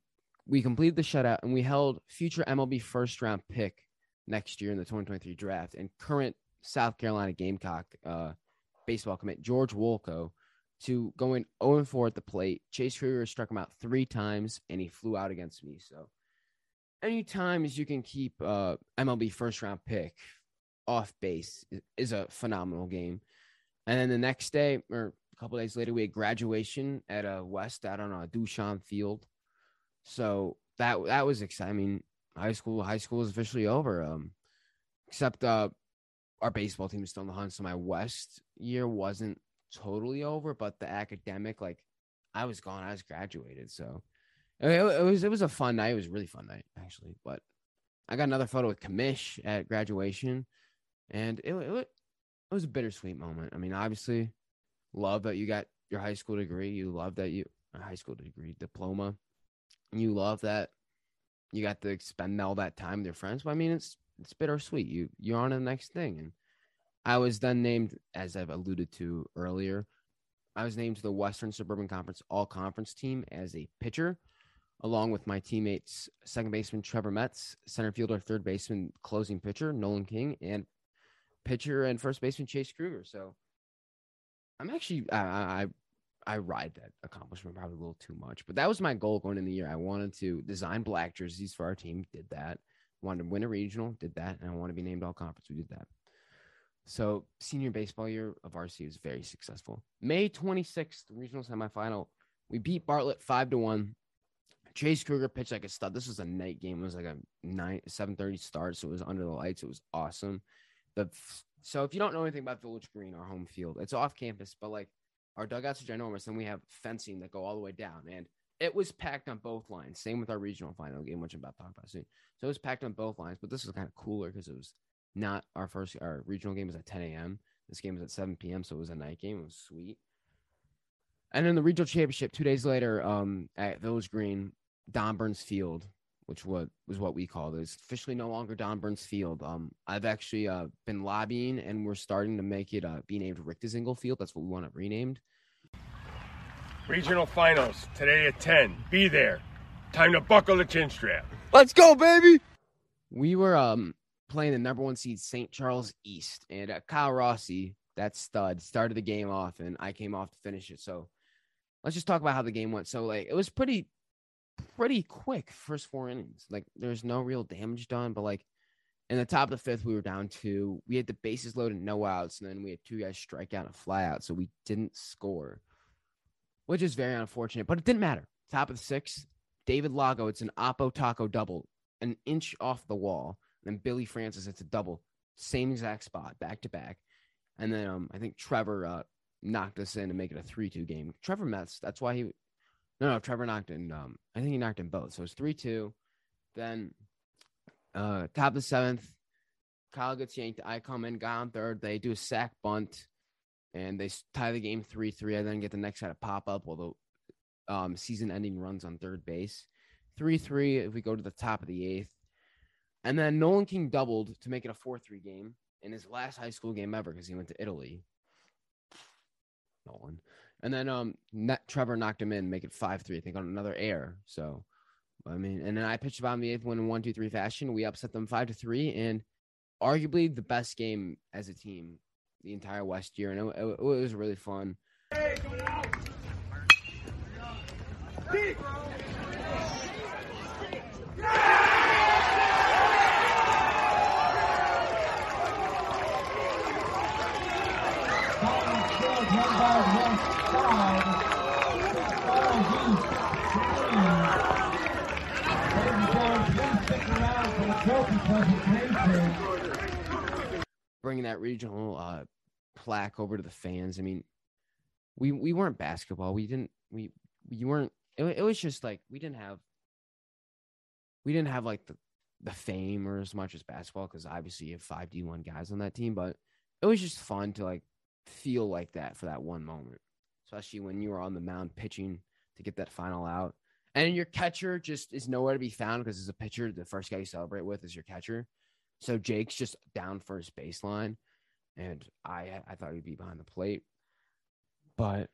we completed the shutout and we held future MLB first round pick next year in the 2023 draft and current South Carolina Gamecock uh, baseball commit George Wolkow to going 0 4 at the plate. Chase Kruger struck him out three times and he flew out against me. So, any times you can keep uh, MLB first round pick off base is a phenomenal game. And then the next day, or a couple days later, we had graduation at a uh, West out on a uh, Duchon Field. So that that was exciting. I mean, high school high school is officially over. Um, except uh, our baseball team is still in the hunt. So my West year wasn't totally over, but the academic, like I was gone, I was graduated. So it, it, was it was a fun night. It was really fun night actually. But I got another photo with Kamish at graduation, and it, it, it was a bittersweet moment. I mean, obviously, love that you got your high school degree. You love that you high school degree diploma. You love that you got to spend all that time with your friends. But I mean, it's it's bittersweet. You you're on to the next thing, and I was then named, as I've alluded to earlier, I was named to the Western Suburban Conference All Conference team as a pitcher, along with my teammates, second baseman Trevor Metz, center fielder, third baseman, closing pitcher Nolan King, and pitcher and first baseman Chase Kruger. So I'm actually I, I I ride that accomplishment probably a little too much, but that was my goal going in the year. I wanted to design black jerseys for our team, did that. Wanted to win a regional, did that, and I want to be named all conference. We did that. So senior baseball year of RC was very successful. May 26th, regional semifinal, we beat Bartlett five to one. Chase Kruger pitched like a stud. This was a night game. It was like a nine seven thirty start, so it was under the lights. It was awesome. The so if you don't know anything about Village Green, our home field, it's off campus, but like our dugouts are ginormous, and we have fencing that go all the way down. And it was packed on both lines. Same with our regional final game, which I'm about to talk about soon. So it was packed on both lines, but this was kind of cooler because it was not our first. Our regional game was at 10 a.m. This game was at 7 p.m., so it was a night game. It was sweet. And then the regional championship two days later, um, at Village Green, Don Burns Field, which was was what we called it. It's officially no longer Don Burns Field. Um, I've actually uh been lobbying, and we're starting to make it uh be named Rick Dzingel Field. That's what we want it renamed. Regional finals today at 10. Be there. Time to buckle the chin strap. Let's go, baby. We were um playing the number one seed St. Charles East, and uh, Kyle Rossi, that stud, started the game off, and I came off to finish it. So let's just talk about how the game went. So like it was pretty, pretty quick first four innings. Like there's no real damage done, but like in the top of the fifth, we were down two. We had the bases loaded, no outs, and then we had two guys strike out and fly out, so we didn't score, which is very unfortunate. But it didn't matter. Top of the sixth, David Lago, it's an Oppo Taco double, an inch off the wall then Billy Francis, it's a double, same exact spot, back to back. And then um, I think Trevor uh, knocked us in to make it a three-two game. Trevor Metz, that's why he. No, no, Trevor knocked in. Um, I think he knocked in both. So it's three-two. Then uh top of the seventh, Kyle gets yanked. I come in, got on third. They do a sack bunt, and they tie the game three three. I then get the next side of pop up, although um season ending runs on third base. Three three. If we go to the top of the eighth, and then Nolan King doubled to make it a four three game in his last high school game ever because he went to Italy. Nolan. And then um Trevor knocked him in, make it five three, I think, on another air. So I mean, and then I pitched about the eighth one in one, two, three fashion. We upset them five to three, and arguably the best game as a team the entire West year, and it, it, it was really fun. Bringing that regional uh, plaque over to the fans. I mean, we we weren't basketball. We didn't we we weren't. It, it was just like we didn't have we didn't have like the the fame or as much as basketball because obviously you have five D one guys on that team, but it was just fun to like feel like that for that one moment, especially when you were on the mound pitching to get that final out. And your catcher just is nowhere to be found because as a pitcher, the first guy you celebrate with is your catcher. So Jake's just down first baseline, and I I thought he'd be behind the plate, but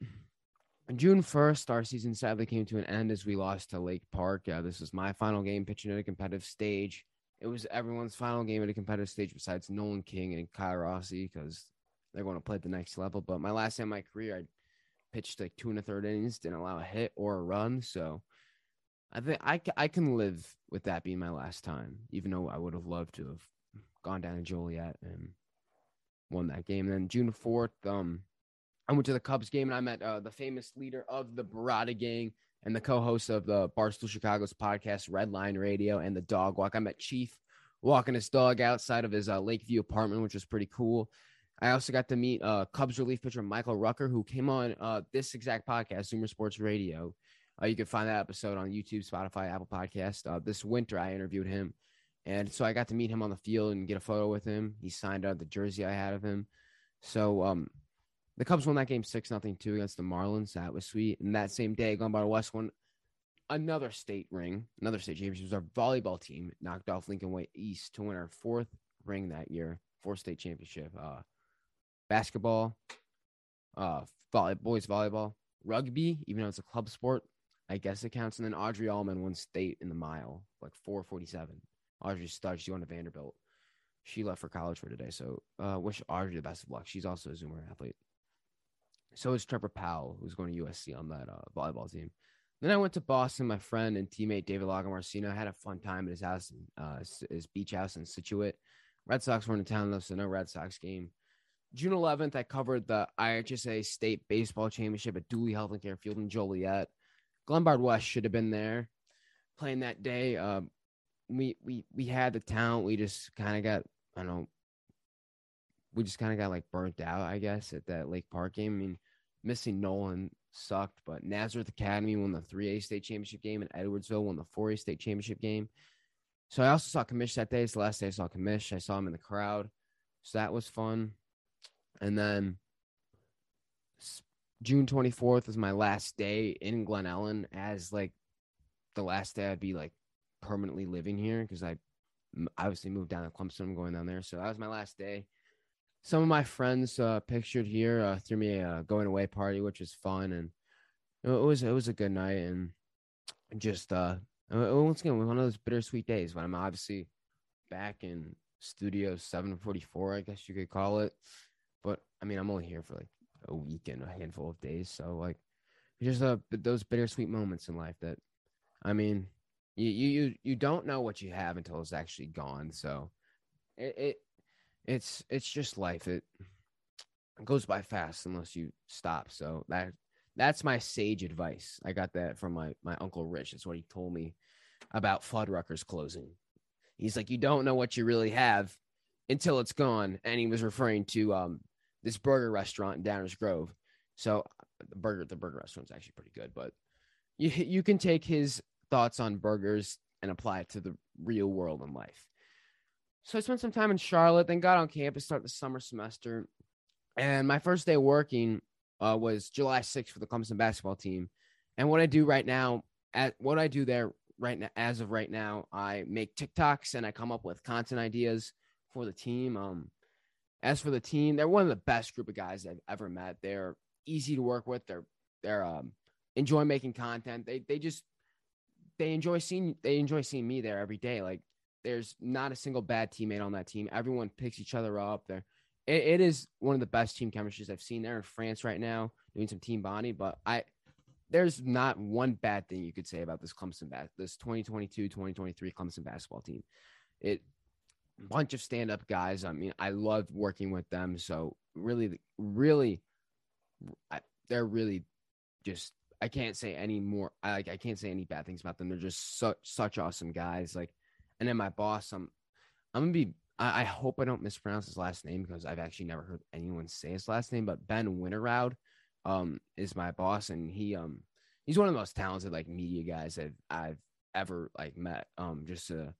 June first, our season sadly came to an end as we lost to Lake Park. Uh, this was my final game pitching at a competitive stage. It was everyone's final game at a competitive stage besides Nolan King and Kyle Rossi because they're going to play at the next level. But my last day of my career, I pitched like two and a third innings, didn't allow a hit or a run. So I think I, I can live with that being my last time, even though I would have loved to have gone down to Joliet and won that game. then June 4th, um, I went to the Cubs game and I met uh, the famous leader of the Barada Gang and the co-host of the Barstool Chicago's podcast, Red Line Radio, and the Dog Walk. I met Chief walking his dog outside of his uh, Lakeview apartment, which was pretty cool. I also got to meet uh, Cubs relief pitcher Michael Rucker, who came on uh, this exact podcast, Zoomer Sports Radio. Uh, you can find that episode on YouTube, Spotify, Apple Podcast. Uh, this winter, I interviewed him, and so I got to meet him on the field and get a photo with him. He signed out the jersey I had of him. So um, the Cubs won that game six nothing two against the Marlins. That was sweet. And that same day, Glenbard West won another state ring, another state championship. Was our volleyball team knocked off Lincoln Way East to win our fourth ring that year, fourth state championship. Uh, basketball, uh, boys volleyball, rugby, even though it's a club sport, I guess it counts. And then Audrey Allman won state in the mile, like 447. Audrey's stud. She went to Vanderbilt. She left for college for today. So uh, wish Audrey the best of luck. She's also a Zoomer athlete. So is Trevor Powell, who's going to USC on that uh, volleyball team. Then I went to Boston. My friend and teammate David Lagamarcino had a fun time at his house, uh, his beach house in Scituate. Red Sox were in town though, so no Red Sox game. June 11th, I covered the IHSA State Baseball Championship at Duly Health and Care Field in Joliet. Glenbard West should have been there playing that day. Uh, we we we had the talent. We just kind of got I don't know. We just kind of got like burnt out, I guess, at that Lake Park game. I mean, missing Nolan sucked, but Nazareth Academy won the 3A state championship game, and Edwardsville won the 4A state championship game. So I also saw Kamish that day. It's the last day I saw Kamish. I saw him in the crowd, so that was fun. And then June 24th was my last day in Glen Ellyn as like the last day I'd be like permanently living here because I obviously moved down to Clemson. I'm going down there. So that was my last day. Some of my friends uh, pictured here uh, threw me a going away party, which was fun. And it was, it was a good night. And just, uh, once again, one of those bittersweet days when I'm obviously back in studio 744, I guess you could call it. But I mean, I'm only here for like a week and a handful of days. So like, just uh, those bittersweet moments in life that, I mean, you you you, don't know what you have until it's actually gone. So it, it it's it's just life. It goes by fast unless you stop. So that that's my sage advice. I got that from my my uncle Rich. That's what he told me about Fuddruckers closing. He's like, you don't know what you really have until it's gone, and he was referring to um this burger restaurant in Downers Grove. So the burger the burger restaurant's actually pretty good, but you you can take his thoughts on burgers and apply it to the real world in life. So I spent some time in Charlotte, then got on campus, start the summer semester. And my first day working uh, was July 6th for the Clemson basketball team. And what I do right now, at what I do there right now, as of right now, I make TikToks and I come up with content ideas for the team. Um, as for the team, they're one of the best group of guys I've ever met. They're easy to work with. They're they're um, enjoy making content. They they just they enjoy seeing they enjoy seeing me there every day. Like there's not a single bad teammate on that team. Everyone picks each other up. There, it, it is one of the best team chemistries I've seen there in France right now, doing some team bonding. But I, there's not one bad thing you could say about this Clemson bas- this 2022 2023 Clemson basketball team. It bunch of stand up guys. I mean, I loved working with them. So really, really, I, they're really just. I can't say any more. I like. I can't say any bad things about them. They're just such such awesome guys. Like, and then my boss. I'm. I'm gonna be. I, I hope I don't mispronounce his last name because I've actually never heard anyone say his last name. But Ben Winterroud, um, is my boss, and he um, he's one of the most talented like media guys I've I've ever like met. Um, just uh,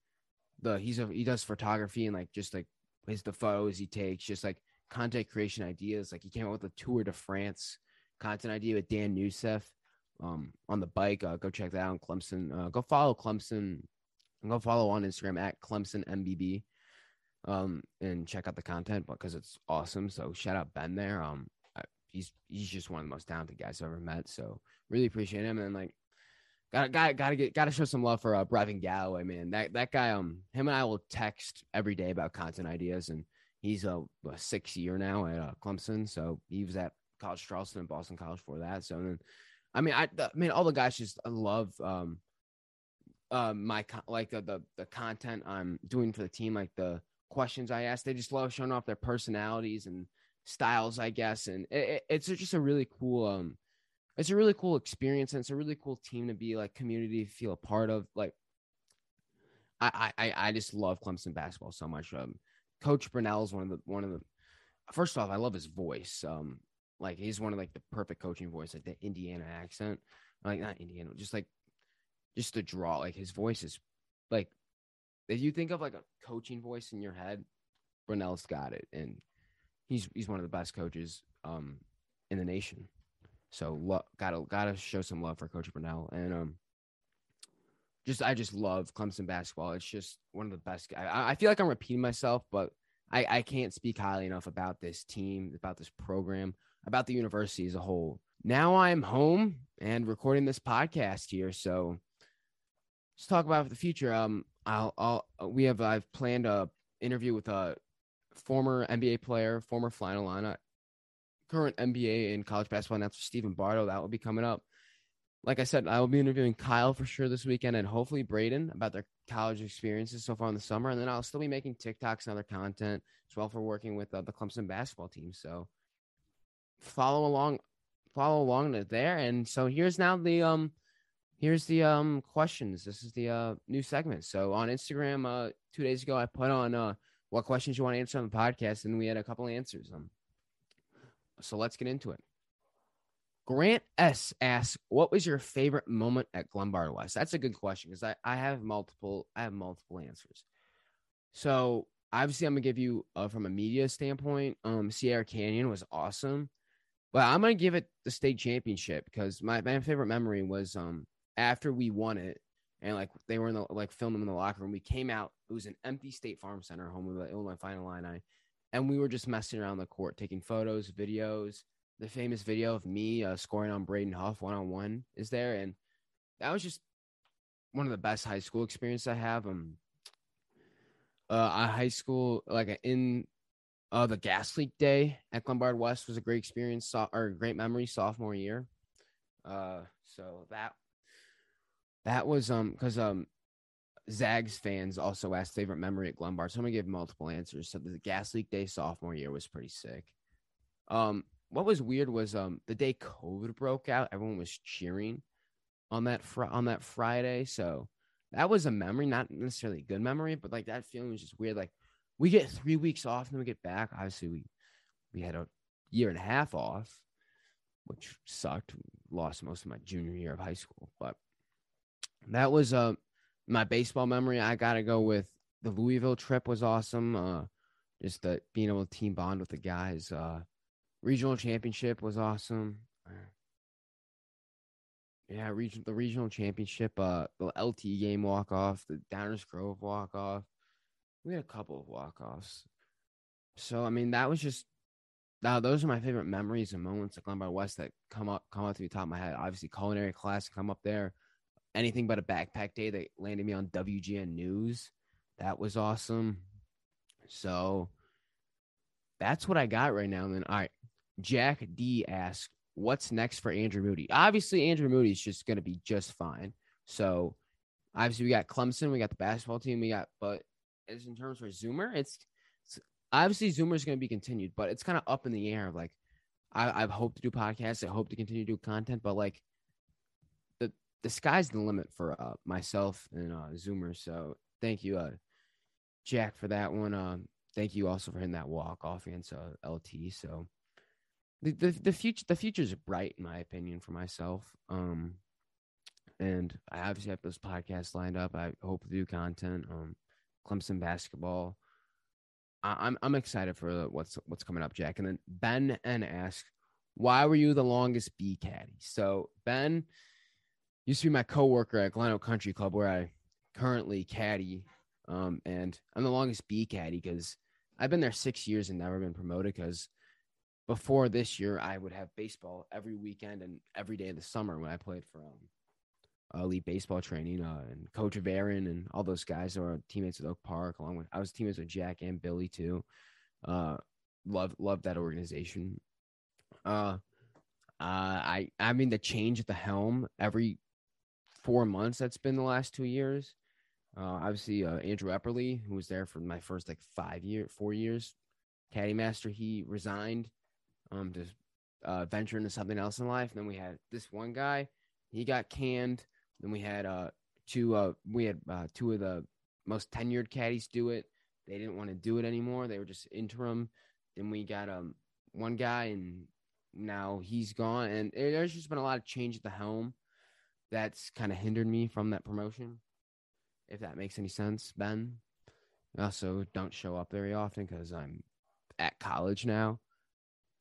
the he's a he does photography and like just like his the photos he takes, just like content creation ideas. Like he came out with a Tour de France content idea with Dan Newsef um on the bike. Uh, go check that out Clemson. Uh, go follow Clemson and go follow on Instagram at Clemson MBB. Um, and check out the content because it's awesome. So shout out Ben there. Um, I, he's he's just one of the most talented guys I've ever met. So really appreciate him. And like Got got got to get got to show some love for uh, Brevin Galloway, man. That that guy, um, him and I will text every day about content ideas, and he's a, a six year now at uh, Clemson. So he was at College Charleston and Boston College for that. So then, I mean, I, I mean, all the guys just love um, uh, my like the, the the content I'm doing for the team, like the questions I ask. They just love showing off their personalities and styles, I guess, and it, it, it's just a really cool um it's a really cool experience and it's a really cool team to be like community feel a part of like I, I I just love Clemson basketball so much. Um, Coach Brownell is one of the one of the first off, I love his voice. Um, like he's one of like the perfect coaching voice, like the Indiana accent, like not Indiana, just like just the draw. Like his voice is like if you think of like a coaching voice in your head, Brownell's got it, and he's he's one of the best coaches um in the nation. So lo- gotta gotta show some love for Coach Brownell, and um, just I just love Clemson basketball. It's just one of the best. I, I feel like I'm repeating myself, but I I can't speak highly enough about this team, about this program, about the university as a whole. Now I'm home and recording this podcast here, so let's talk about the future. Um, I'll I'll we have I've planned a interview with a former NBA player, former Flying Illini, current NBA and college basketball announcer Stephen Bardo. That will be coming up. Like I said, I will be interviewing Kyle for sure this weekend and hopefully Braden about their college experiences so far in the summer. And then I'll still be making TikToks and other content as well for working with uh, the Clemson basketball team. So follow along, follow along there. And so here's now the um, here's the um questions. This is the uh new segment. So on Instagram, uh, two days ago, I put on uh what questions you want to answer on the podcast, and we had a couple answers. Um, so let's get into it. Grant S asks, "What was your favorite moment at Glenbard West?" That's a good question because I, I have multiple I have multiple answers. So obviously, I'm gonna give you uh, from a media standpoint. Um, Sierra Canyon was awesome, but I'm gonna give it the state championship because my, my favorite memory was um after we won it and like they were in the like filming in the locker room. We came out. It was an empty State Farm Center home of the Illinois Fighting Illini and we were just messing around the court, taking photos, videos. The famous video of me uh, scoring on Braden Huff one on one is there, and that was just one of the best high school experiences I have. Um, uh, high school like in uh the gas leak day at Glenbard West was a great experience, so, or great memory sophomore year. Uh, so that that was um because um Zags fans also asked favorite memory at Glenbard. So I'm gonna give multiple answers. So the gas leak day sophomore year was pretty sick. Um, what was weird was um the day COVID broke out, everyone was cheering on that fr- on that Friday. So that was a memory, not necessarily a good memory, but like that feeling was just weird. Like we get three weeks off and then we get back. Obviously, we we had a year and a half off, which sucked. Lost most of my junior year of high school, but that was uh my baseball memory, I gotta go with the Louisville trip was awesome. Uh, just the being able to team bond with the guys. Uh, regional championship was awesome. Yeah, region the regional championship, uh, the LT game walk off, the Downers Grove walk off. We had a couple of walk offs. So I mean, that was just now those are my favorite memories and moments at Glenbard West that come up come up to the top of my head. Obviously, culinary class come up there. Anything but a backpack day that landed me on WGN News. That was awesome. So that's what I got right now. And then all right, Jack D asked, what's next for Andrew Moody? Obviously, Andrew Moody is just gonna be just fine. So obviously we got Clemson, we got the basketball team, we got but as in terms for Zoomer, it's, it's obviously Zoomer is going to be continued, but it's kind of up in the air. Like, I, I've hoped to do podcasts, I hope to continue to do content, but like, the the sky's the limit for uh, myself and uh, Zoomer. So thank you, uh, Jack, for that one. Um, thank you also for hitting that walk off against uh, LT. So the, the the future the future's bright in my opinion for myself. Um, and I obviously have those podcasts lined up. I hope to do content. Um, Clemson basketball. I, I'm I'm excited for what's what's coming up, Jack. And then Ben N asks, "Why were you the longest bee caddy?" So Ben used to be my coworker at Glen Oak Country Club, where I currently caddy, um, and I'm the longest bee caddy because I've been there six years and never been promoted. Because before this year, I would have baseball every weekend and every day of the summer when I played for um, elite baseball training uh, and coach of Aaron and all those guys are teammates with Oak Park along with I was teammates with Jack and Billy too. Uh, love love that organization. Uh, uh, I I mean the change at the helm every four months that's been the last two years. Uh, obviously uh, Andrew Epperly who was there for my first like five year four years, caddy master. He resigned um to uh, venture into something else in life. And then we had this one guy. He got canned. Then we had uh two uh we had uh two of the most tenured caddies do it. They didn't want to do it anymore. They were just interim. Then we got um one guy and now he's gone and there's just been a lot of change at the helm that's kind of hindered me from that promotion. If that makes any sense, Ben. I also don't show up very often because I'm at college now.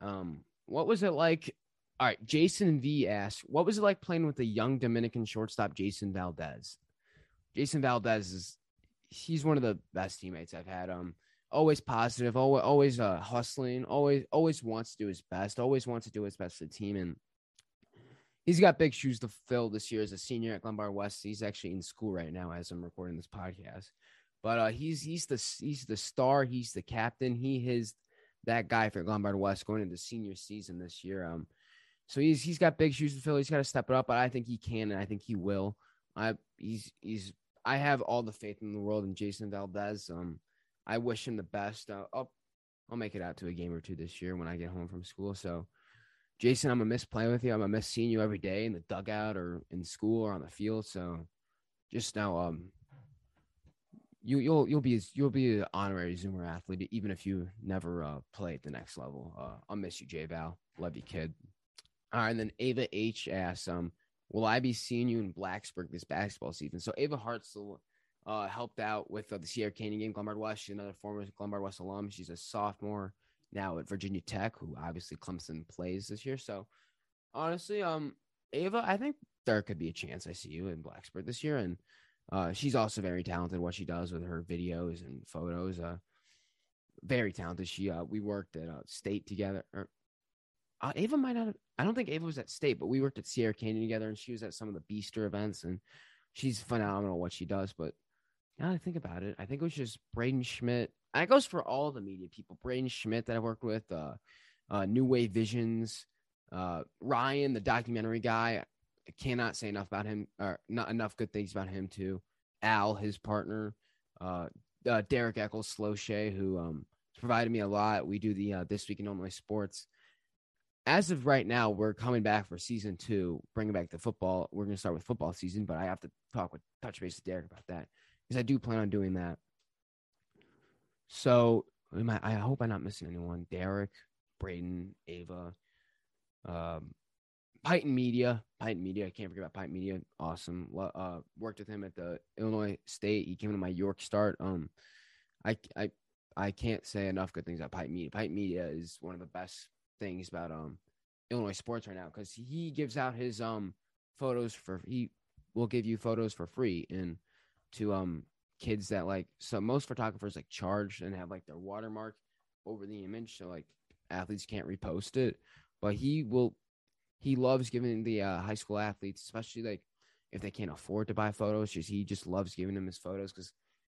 Um, what was it like all right, Jason V asks, what was it like playing with the young Dominican shortstop Jason Valdez? Jason Valdez is he's one of the best teammates I've had. Um, always positive, always always uh, hustling, always always wants to do his best, always wants to do his best for the team, and he's got big shoes to fill this year as a senior at Glenbard West. He's actually in school right now as I'm recording this podcast, but uh, he's he's the he's the star, he's the captain, he is that guy for Glenbard West going into senior season this year. Um so he's he's got big shoes to fill. He's got to step it up, but I think he can, and I think he will. I he's he's I have all the faith in the world in Jason Valdez. Um, I wish him the best. Uh, I'll I'll make it out to a game or two this year when I get home from school. So, Jason, I'm gonna miss playing with you. I'm gonna miss seeing you every day in the dugout or in school or on the field. So, just now, um, you you'll you'll be you'll be an honorary Zoomer athlete even if you never uh, play at the next level. Uh, I'll miss you, J Val. Love you, kid. All right, and then Ava H asks, um, will I be seeing you in Blacksburg this basketball season? So Ava Hartzell uh, helped out with uh, the Sierra Canyon game, Glenbard West. She's another former Glenbard West alum. She's a sophomore now at Virginia Tech, who obviously Clemson plays this year. So honestly, um, Ava, I think there could be a chance I see you in Blacksburg this year, and uh, she's also very talented. What she does with her videos and photos, uh, very talented. She uh, we worked at uh, state together. Or, uh, Ava might not. Have, I don't think Ava was at state, but we worked at Sierra Canyon together, and she was at some of the Beaster events, and she's phenomenal what she does. But now I think about it, I think it was just Braden Schmidt. It goes for all the media people. Braden Schmidt that I worked with, uh, uh, New Wave Visions, uh, Ryan, the documentary guy. I cannot say enough about him, or not enough good things about him too. Al, his partner, uh, uh Derek Eccles, Slow Shay, who um, provided me a lot. We do the uh, this week in Illinois sports as of right now, we're coming back for season two, bringing back the football. We're going to start with football season, but I have to talk with touch base with Derek about that because I do plan on doing that. So I, I hope I'm not missing anyone. Derek, Braden, Ava, um, Python Media, Python Media. I can't forget about Python Media. Awesome. Uh, worked with him at the Illinois State. He came to my York start. Um, I I I can't say enough good things about Python Media. Python Media is one of the best things about um Illinois sports right now because he gives out his um photos for he will give you photos for free and to um kids that like so most photographers like charge and have like their watermark over the image so like athletes can't repost it. But he will he loves giving the uh, high school athletes especially like if they can't afford to buy photos just he just loves giving them his photos because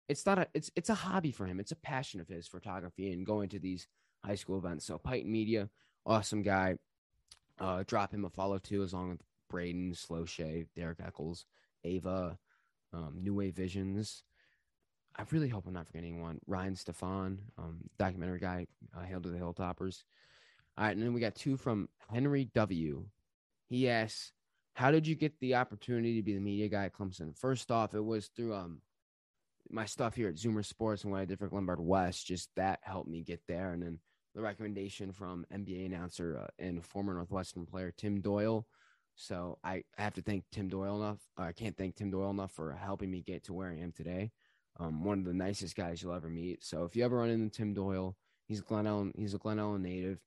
it's not a it's it's a hobby for him. It's a passion of his photography and going to these high school events. So python media awesome guy uh drop him a follow too as long with braden slow derek eccles ava um new wave visions I really hope I'm not forgetting anyone. Ryan Stefan, um, documentary guy, uh, Hail to the Hilltoppers. All right, and then we got two from Henry W. He asks, "How did you get the opportunity to be the media guy at Clemson?" First off, it was through um my stuff here at Zoomer Sports and what I did for Glenbard West. Just that helped me get there, and then the recommendation from NBA announcer uh, and former Northwestern player Tim Doyle. So I have to thank Tim Doyle enough. I can't thank Tim Doyle enough for helping me get to where I am today um, one of the nicest guys you'll ever meet. So if you ever run into Tim Doyle, he's Glen Ellyn, he's a Glen Ellyn native.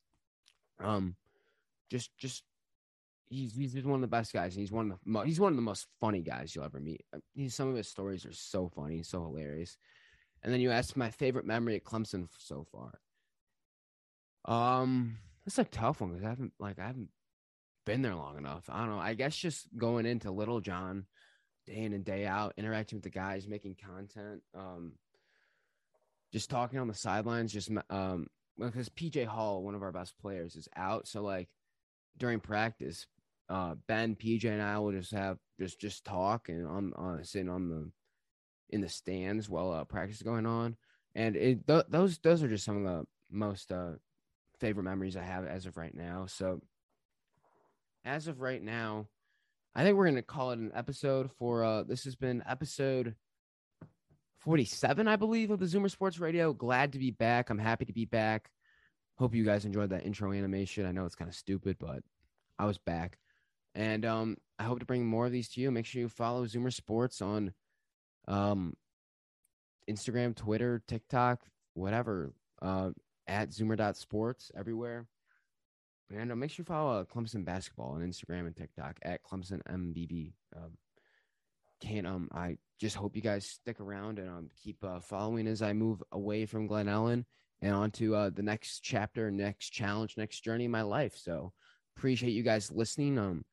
Um, just just he's he's just one of the best guys. And he's one of the mo- he's one of the most funny guys you'll ever meet. Uh, He's, some of his stories are so funny, so hilarious. And then you asked my favorite memory at Clemson so far. Um, it's a tough one because I haven't like I haven't been there long enough. I don't know. I guess just going into Littlejohn day in and day out, interacting with the guys, making content, um, just talking on the sidelines, just um, because PJ Hall, one of our best players, is out. So like during practice, uh, Ben, PJ, and I will just have just just talk and I'm uh, sitting on the in the stands while uh, practice is going on, and it th- those those are just some of the most uh, favorite memories I have as of right now. So as of right now, I think we're gonna call it an episode for uh this has been episode 47, I believe, of the Zoomer Sports Radio. Glad to be back. I'm happy to be back. Hope you guys enjoyed that intro animation. I know it's kind of stupid, but I was back. And um I hope to bring more of these to you. Make sure you follow Zoomer Sports on um Instagram, Twitter, TikTok, whatever. Uh at Zoomer.sports everywhere. And uh, make sure you follow uh, Clemson basketball on Instagram and TikTok at Clemson MBB. Um, can't um I just hope you guys stick around and um keep uh, following as I move away from Glen Ellyn and on to uh, the next chapter, next challenge, next journey in my life. So appreciate you guys listening. Um,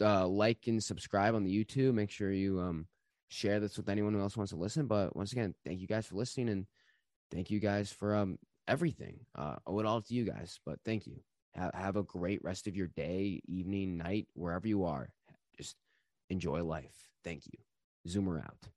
uh, like and subscribe on the YouTube. Make sure you um share this with anyone who else wants to listen. But once again, thank you guys for listening and thank you guys for um everything. Uh, I owe it all to you guys. But thank you. Have, have a great rest of your day, evening, night, wherever you are. Just enjoy life. Thank you. Zoomer out.